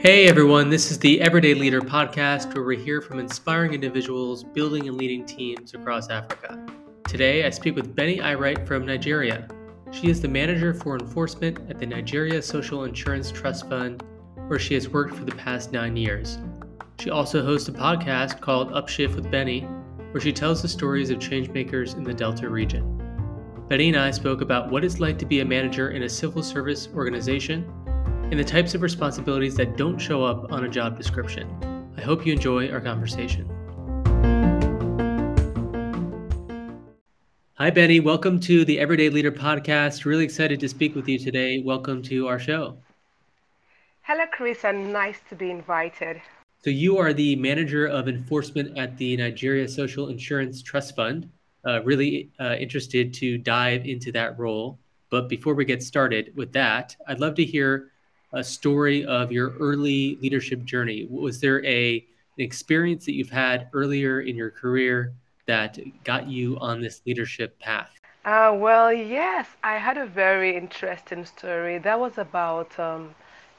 Hey everyone, this is the Everyday Leader podcast where we hear from inspiring individuals building and leading teams across Africa. Today I speak with Benny Ayerite from Nigeria. She is the manager for enforcement at the Nigeria Social Insurance Trust Fund, where she has worked for the past nine years. She also hosts a podcast called Upshift with Benny, where she tells the stories of changemakers in the Delta region. Benny and I spoke about what it's like to be a manager in a civil service organization and the types of responsibilities that don't show up on a job description. I hope you enjoy our conversation. Hi, Benny. Welcome to the Everyday Leader podcast. Really excited to speak with you today. Welcome to our show. Hello, Chris, and nice to be invited. So, you are the manager of enforcement at the Nigeria Social Insurance Trust Fund. Uh, really uh, interested to dive into that role. But before we get started with that, I'd love to hear a story of your early leadership journey. Was there a an experience that you've had earlier in your career that got you on this leadership path? Uh, well, yes, I had a very interesting story. That was about, um,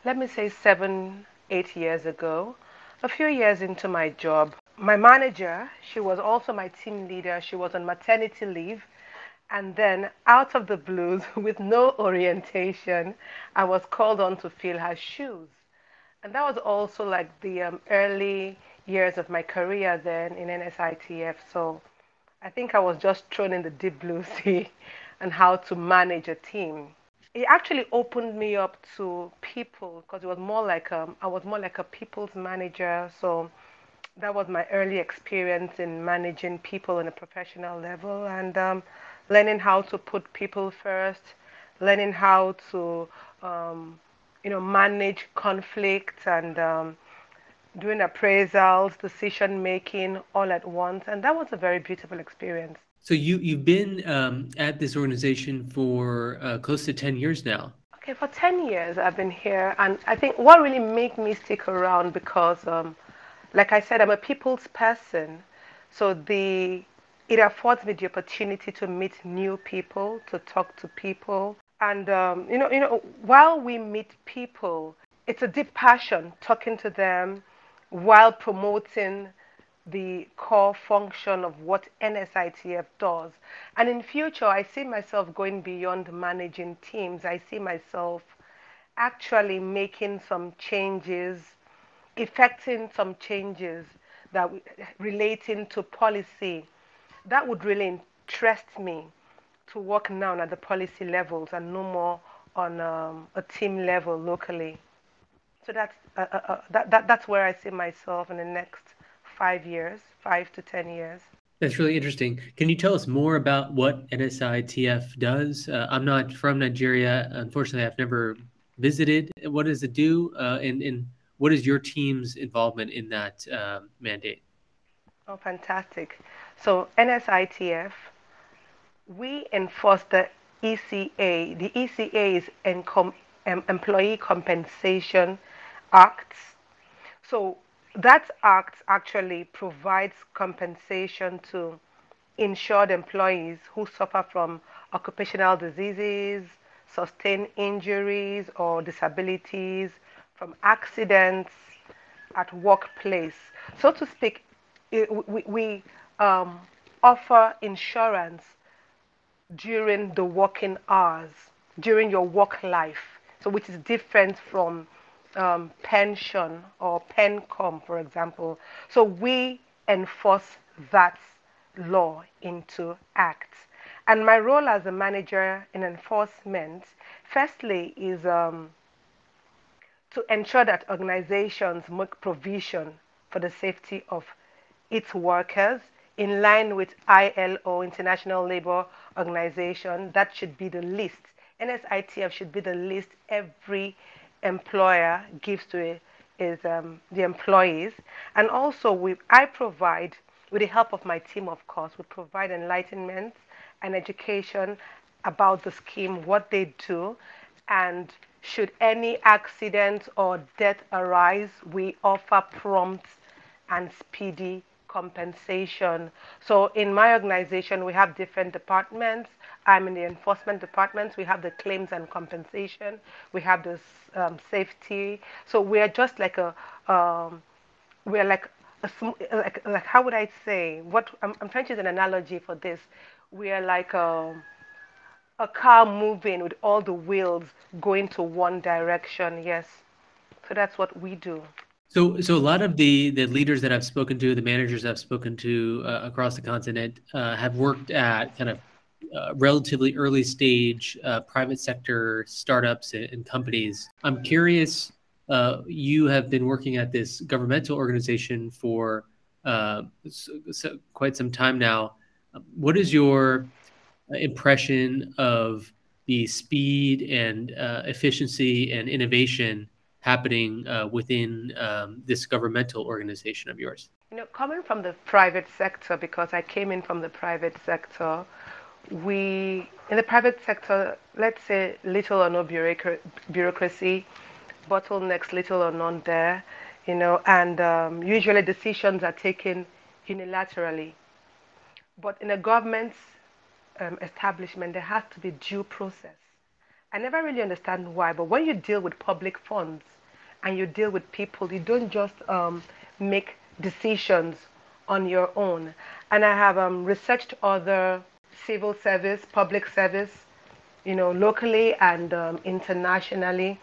let me say, seven, eight years ago. A few years into my job, my manager, she was also my team leader. She was on maternity leave. And then, out of the blues, with no orientation, I was called on to fill her shoes. And that was also like the um, early years of my career then in NSITF. So I think I was just thrown in the deep blue sea and how to manage a team. It actually opened me up to people because it was more like um, I was more like a people's manager. So that was my early experience in managing people on a professional level. And um, learning how to put people first, learning how to um, you know manage conflict and um, doing appraisals, decision making all at once, and that was a very beautiful experience. So you you've been um, at this organization for uh, close to ten years now. Okay, for ten years I've been here, and I think what really made me stick around because, um, like I said, I'm a people's person, so the it affords me the opportunity to meet new people, to talk to people. And um, you know, you know, while we meet people, it's a deep passion talking to them while promoting the core function of what NSITF does. And in future, I see myself going beyond managing teams. I see myself actually making some changes, effecting some changes that relating to policy that would really interest me to work now at the policy levels and no more on um, a team level locally. So that's uh, uh, uh, that, that that's where I see myself in the next five years, five to ten years. That's really interesting. Can you tell us more about what NSITF does? Uh, I'm not from Nigeria. Unfortunately, I've never visited. What does it do? Uh, and, and what is your team's involvement in that uh, mandate? Oh, fantastic. So NSITF, we enforce the ECA. The ECA is Encom Employee Compensation Act. So that act actually provides compensation to insured employees who suffer from occupational diseases, sustained injuries or disabilities, from accidents at workplace. So to speak, we, we um, offer insurance during the working hours, during your work life, so which is different from um, pension or PENCOM, for example. So we enforce that law into act. And my role as a manager in enforcement, firstly, is um, to ensure that organizations make provision for the safety of its workers in line with ILO, International Labour Organization. That should be the list. NSITF should be the list every employer gives to is um, the employees. And also, we, I provide, with the help of my team, of course, we provide enlightenment and education about the scheme, what they do, and should any accident or death arise, we offer prompt and speedy compensation. So in my organization, we have different departments. I'm in the enforcement department. We have the claims and compensation. We have the um, safety. So we are just like a, um, we are like a, like, like how would I say? What I'm, I'm trying to use an analogy for this. We are like a, um, a car moving with all the wheels going to one direction. Yes. So that's what we do. So, so a lot of the the leaders that I've spoken to, the managers I've spoken to uh, across the continent, uh, have worked at kind of uh, relatively early stage uh, private sector startups and, and companies. I'm curious. Uh, you have been working at this governmental organization for uh, so, so quite some time now. What is your impression of the speed and efficiency and innovation happening uh, within um, this governmental organization of yours? You know, coming from the private sector, because I came in from the private sector, we, in the private sector, let's say little or no bureaucracy, bottlenecks little or none there, you know, and um, usually decisions are taken unilaterally. But in a government um, establishment, there has to be due process. I never really understand why, but when you deal with public funds and you deal with people, you don't just um, make decisions on your own. And I have um, researched other civil service, public service, you know, locally and um, internationally.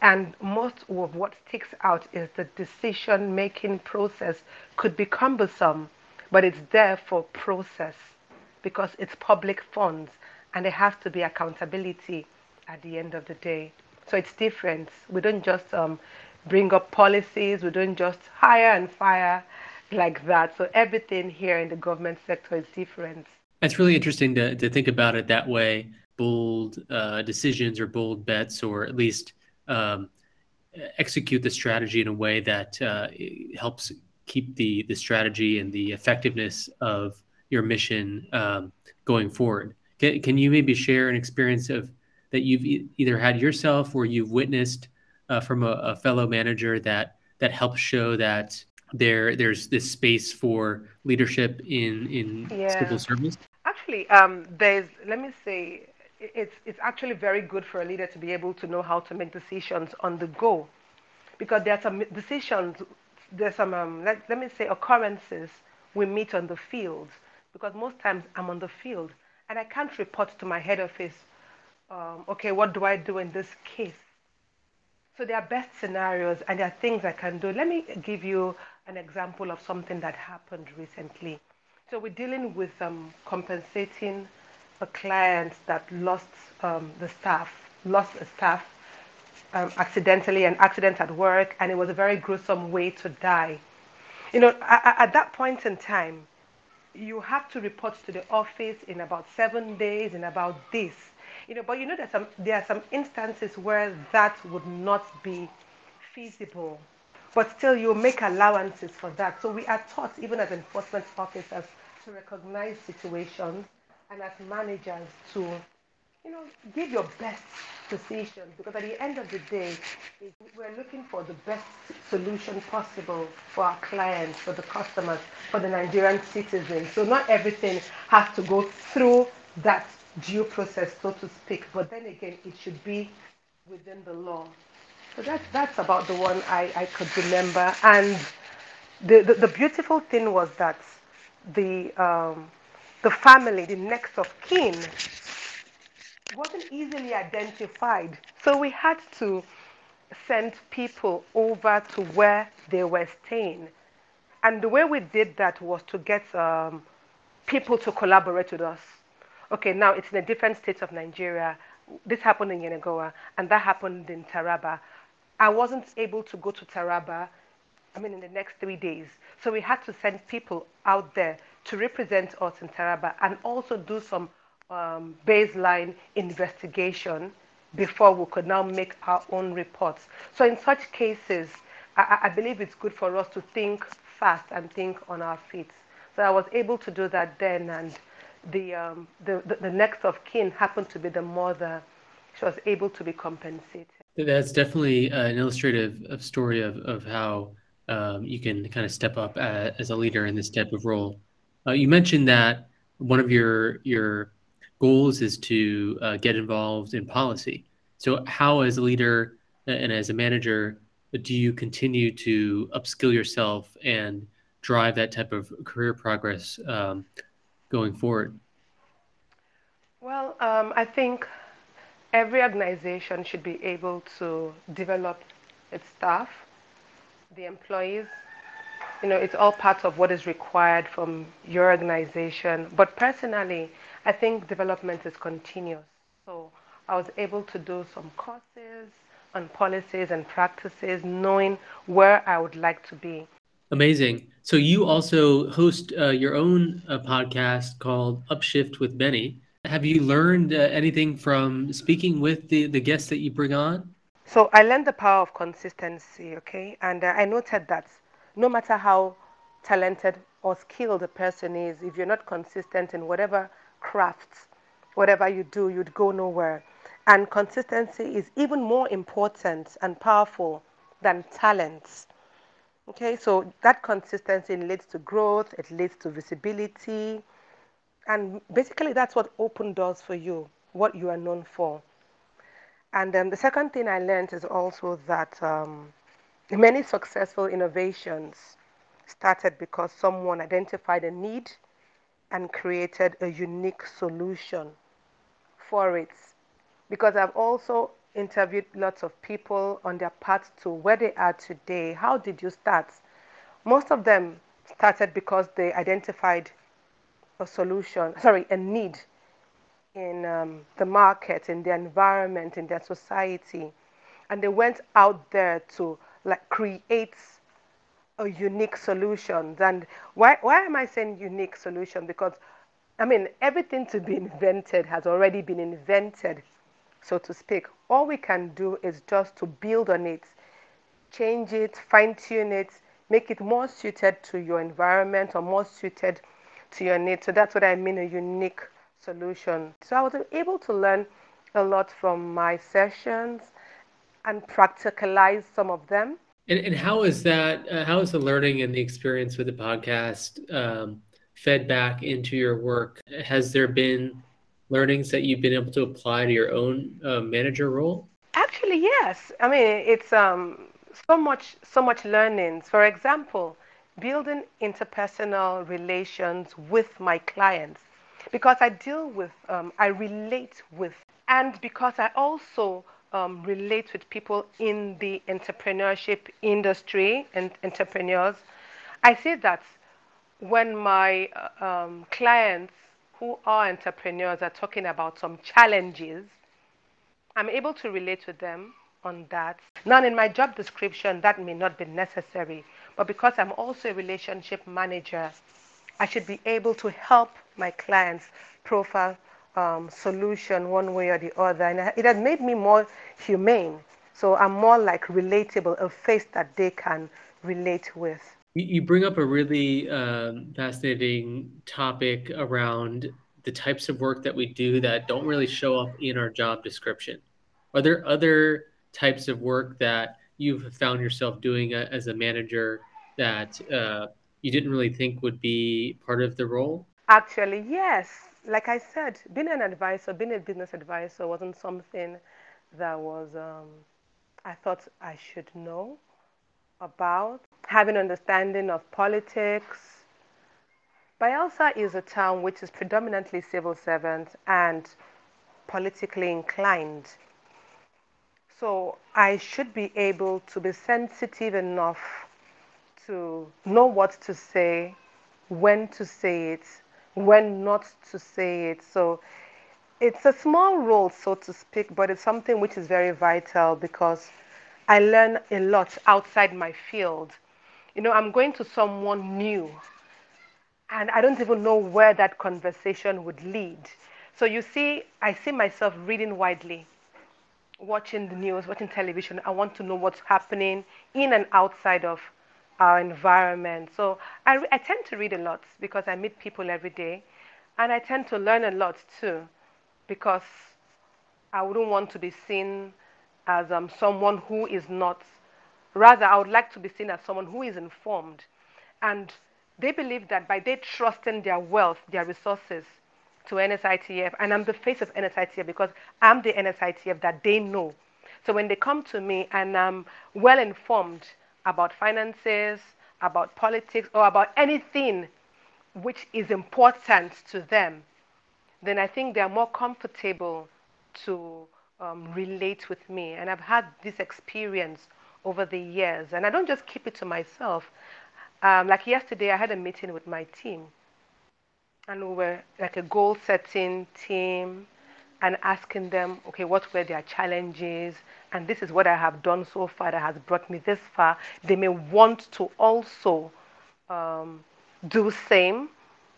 And most of what sticks out is the decision making process could be cumbersome, but it's there for process because it's public funds and there has to be accountability at the end of the day. So it's different. We don't just um, bring up policies, we don't just hire and fire like that. So everything here in the government sector is different. It's really interesting to, to think about it that way bold uh, decisions or bold bets, or at least um, execute the strategy in a way that uh, helps keep the, the strategy and the effectiveness of your mission um, going forward. Can, can you maybe share an experience of that you've e- either had yourself or you've witnessed uh, from a, a, fellow manager that that helps show that there there's this space for leadership in in yeah. civil service? Actually, um, there's let me say it's it's actually very good for a leader to be able to know how to make decisions on the go, because there are some decisions. There's some um, let, let me say occurrences we meet on the field because most times I'm on the field and I can't report to my head office um, okay, what do I do in this case? So there are best scenarios and there are things I can do. Let me give you an example of something that happened recently. So we're dealing with um, compensating a client that lost um, the staff, lost a staff um, accidentally, an accident at work, and it was a very gruesome way to die. You know, at, at that point in time, you have to report to the office in about seven days, in about this you know, but you know that some, there are some instances where that would not be feasible. But still, you make allowances for that. So we are taught, even as enforcement officers, to recognize situations and as managers to, you know, give your best decision. Because at the end of the day, we're looking for the best solution possible for our clients, for the customers, for the Nigerian citizens. So not everything has to go through that due process, so to speak. But then again, it should be within the law. So that's that's about the one I, I could remember. And the, the, the beautiful thing was that the um, the family, the next of kin, wasn't easily identified. So we had to send people over to where they were staying. And the way we did that was to get um, people to collaborate with us okay, now it's in a different state of Nigeria. This happened in Yenagoa, and that happened in Taraba. I wasn't able to go to Taraba, I mean, in the next three days. So we had to send people out there to represent us in Taraba and also do some um, baseline investigation before we could now make our own reports. So in such cases, I, I believe it's good for us to think fast and think on our feet. So I was able to do that then, and the, um, the, the, the, next of kin happened to be the mother. She was able to be compensated. That's definitely an illustrative story of, of how um, you can kind of step up as, as, a leader in this type of role. Uh, you mentioned that one of your your goals is to uh, get involved in policy. So, how, as a leader and as a manager, do you continue to upskill yourself and drive that type of career progress um, going forward? Well, um, I think every organization should be able to develop its staff, the employees. You know, it's all part of what is required from your organization. But personally, I think development is continuous. So I was able to do some courses on policies and practices, knowing where I would like to be. Amazing. So you also host uh, your own uh, podcast called Upshift with Benny. Have you learned uh, anything from speaking with the, the guests that you bring on? So I learned the power of consistency, okay? And uh, I noted that no matter how talented or skilled a person is, if you're not consistent in whatever craft, whatever you do, you'd go nowhere. And consistency is even more important and powerful than talents. Okay, so that consistency leads to growth, it leads to visibility, and basically that's what open doors for you, what you are known for. And then the second thing I learned is also that um, many successful innovations started because someone identified a need and created a unique solution for it. Because I've also interviewed lots of people on their path to where they are today. How did you start? Most of them started because they identified a solution, sorry, a need in um, the market, in their environment, in their society. And they went out there to like create unique solution. And why, why am I saying unique solution? Because, I mean, everything to be invented has already been invented, so to speak. All we can do is just to build on it, change it, fine tune it, make it more suited to your environment or more suited to your needs. So that's what I mean a unique solution. So I was able to learn a lot from my sessions and practicalize some of them. And, and how is that? Uh, how is the learning and the experience with the podcast um, fed back into your work? Has there been learnings that you've been able to apply to your own uh, manager role? Actually, yes. I mean, it's um, so much, so much learnings. For example, building interpersonal relations with my clients because I deal with, um, I relate with, and because I also um, relate with people in the entrepreneurship industry and entrepreneurs, I see that when my uh, um, clients who are entrepreneurs are talking about some challenges, I'm able to relate with them on that. Now, in my job description, that may not be necessary, but because I'm also a relationship manager, I should be able to help my clients profile um, solution one way or the other. And it has made me more humane. So I'm more like relatable, a face that they can relate with. You bring up a really um, fascinating topic around the types of work that we do that don't really show up in our job description. Are there other types of work that you've found yourself doing as a manager that uh, you didn't really think would be part of the role? Actually, yes. Like I said, being an advisor, being a business advisor wasn't something that was um, I thought I should know about. Having understanding of politics. Bayelsa is a town which is predominantly civil servants and politically inclined. So I should be able to be sensitive enough to know what to say, when to say it, when not to say it. So it's a small role, so to speak, but it's something which is very vital because I learn a lot outside my field. You know, I'm going to someone new, and I don't even know where that conversation would lead. So you see, I see myself reading widely, watching the news, watching television. I want to know what's happening in and outside of our environment. So I, I tend to read a lot because I meet people every day. And I tend to learn a lot too because I wouldn't want to be seen as um, someone who is not. Rather, I would like to be seen as someone who is informed. And they believe that by they trusting their wealth, their resources to NSITF, and I'm the face of NSITF because I'm the NSITF that they know. So when they come to me and I'm well informed about finances, about politics, or about anything which is important to them, then I think they're more comfortable to um, relate with me. And I've had this experience over the years. And I don't just keep it to myself. Um, like yesterday, I had a meeting with my team. And we were like a goal setting team and asking them, okay, what were their challenges? And this is what I have done so far that has brought me this far. They may want to also um, do same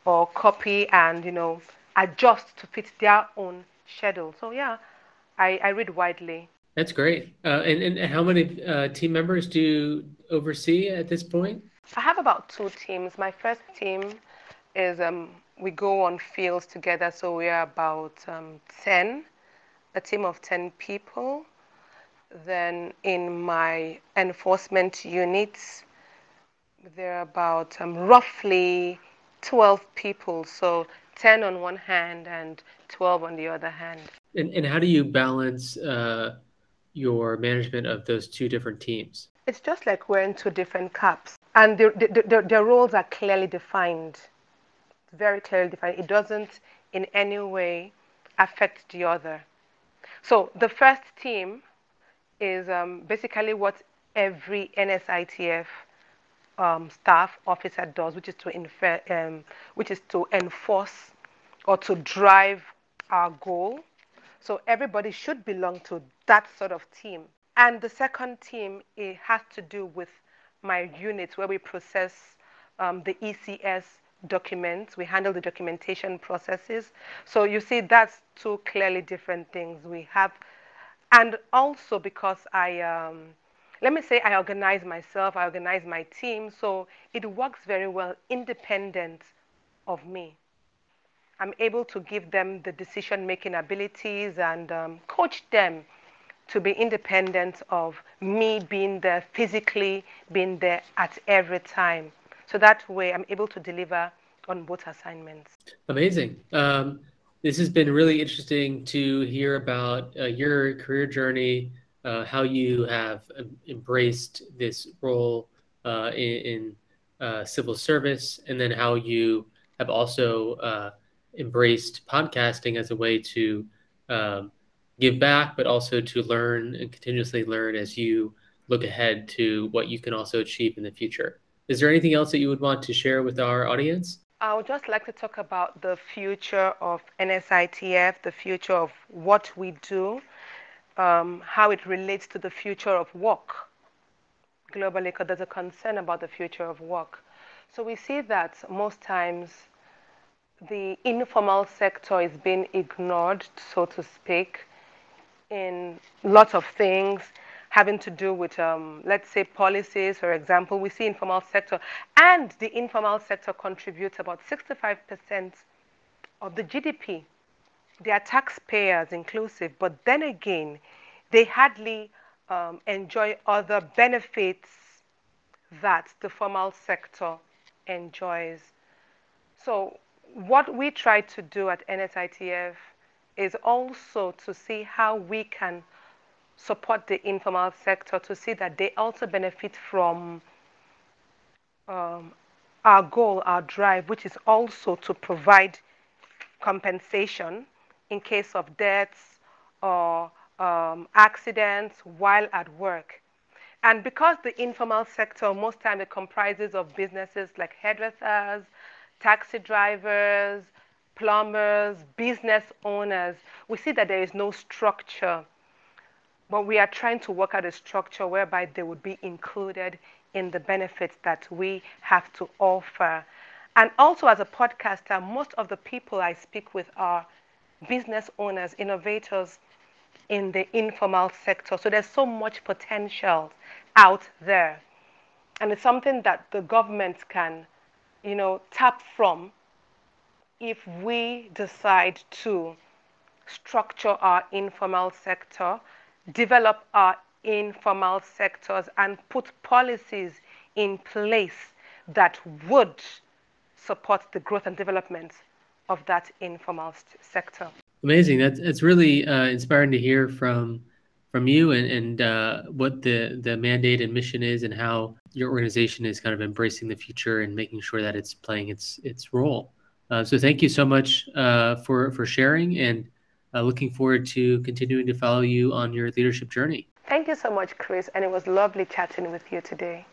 or copy and, you know, adjust to fit their own schedule. So yeah, I, I read widely. That's great. Uh, and, and how many uh, team members do you oversee at this point? I have about two teams. My first team is um, we go on fields together, so we are about um, 10, a team of 10 people. Then in my enforcement units, there are about um, roughly 12 people, so 10 on one hand and 12 on the other hand. And, and how do you balance uh, your management of those two different teams? It's just like wearing two different caps, and their, their, their roles are clearly defined, very clearly defined. It doesn't in any way affect the other. So the first team is um, basically what every NSITF um, staff officer does, which is to infer, um, which is to enforce or to drive our goal. So everybody should belong to that sort of team. And the second team it has to do with my unit where we process um, the ECS documents. We handle the documentation processes. So you see, that's two clearly different things we have. And also because I, um, let me say I organize myself, I organize my team, so it works very well independent of me. I'm able to give them the decision making abilities and um, coach them to be independent of me being there physically, being there at every time. So that way I'm able to deliver on both assignments. Amazing. Um, this has been really interesting to hear about uh, your career journey, uh, how you have embraced this role uh, in, in uh, civil service, and then how you have also uh, embraced podcasting as a way to um, give back, but also to learn and continuously learn as you look ahead to what you can also achieve in the future. Is there anything else that you would want to share with our audience? I would just like to talk about the future of NSITF, the future of what we do, um, how it relates to the future of work globally, because there's a concern about the future of work. So we see that most times the informal sector is being ignored, so to speak, in lots of things having to do with, um, let's say, policies, for example. We see informal sector, and the informal sector contributes about 65% of the GDP. They are taxpayers inclusive, but then again, they hardly um, enjoy other benefits that the formal sector enjoys. So what we try to do at NSITF is also to see how we can support the informal sector to see that they also benefit from um, our goal, our drive, which is also to provide compensation in case of deaths or um, accidents while at work. And because the informal sector most time it comprises of businesses like hairdressers, taxi drivers, plumbers, business owners, we see that there is no structure. But we are trying to work out a structure whereby they would be included in the benefits that we have to offer. And also, as a podcaster, most of the people I speak with are business owners, innovators in the informal sector. So there's so much potential out there. And it's something that the government can you know, tap from if we decide to structure our informal sector, develop our informal sectors, and put policies in place that would support the growth and development of that informal sector. Amazing. That's it's really uh, inspiring to hear from from you and, and uh, what the, the mandate and mission is and how your organization is kind of embracing the future and making sure that it's playing its its role. Uh, so thank you so much uh, for for sharing and uh, looking forward to continuing to follow you on your leadership journey. Thank you so much, Chris, and it was lovely chatting with you today.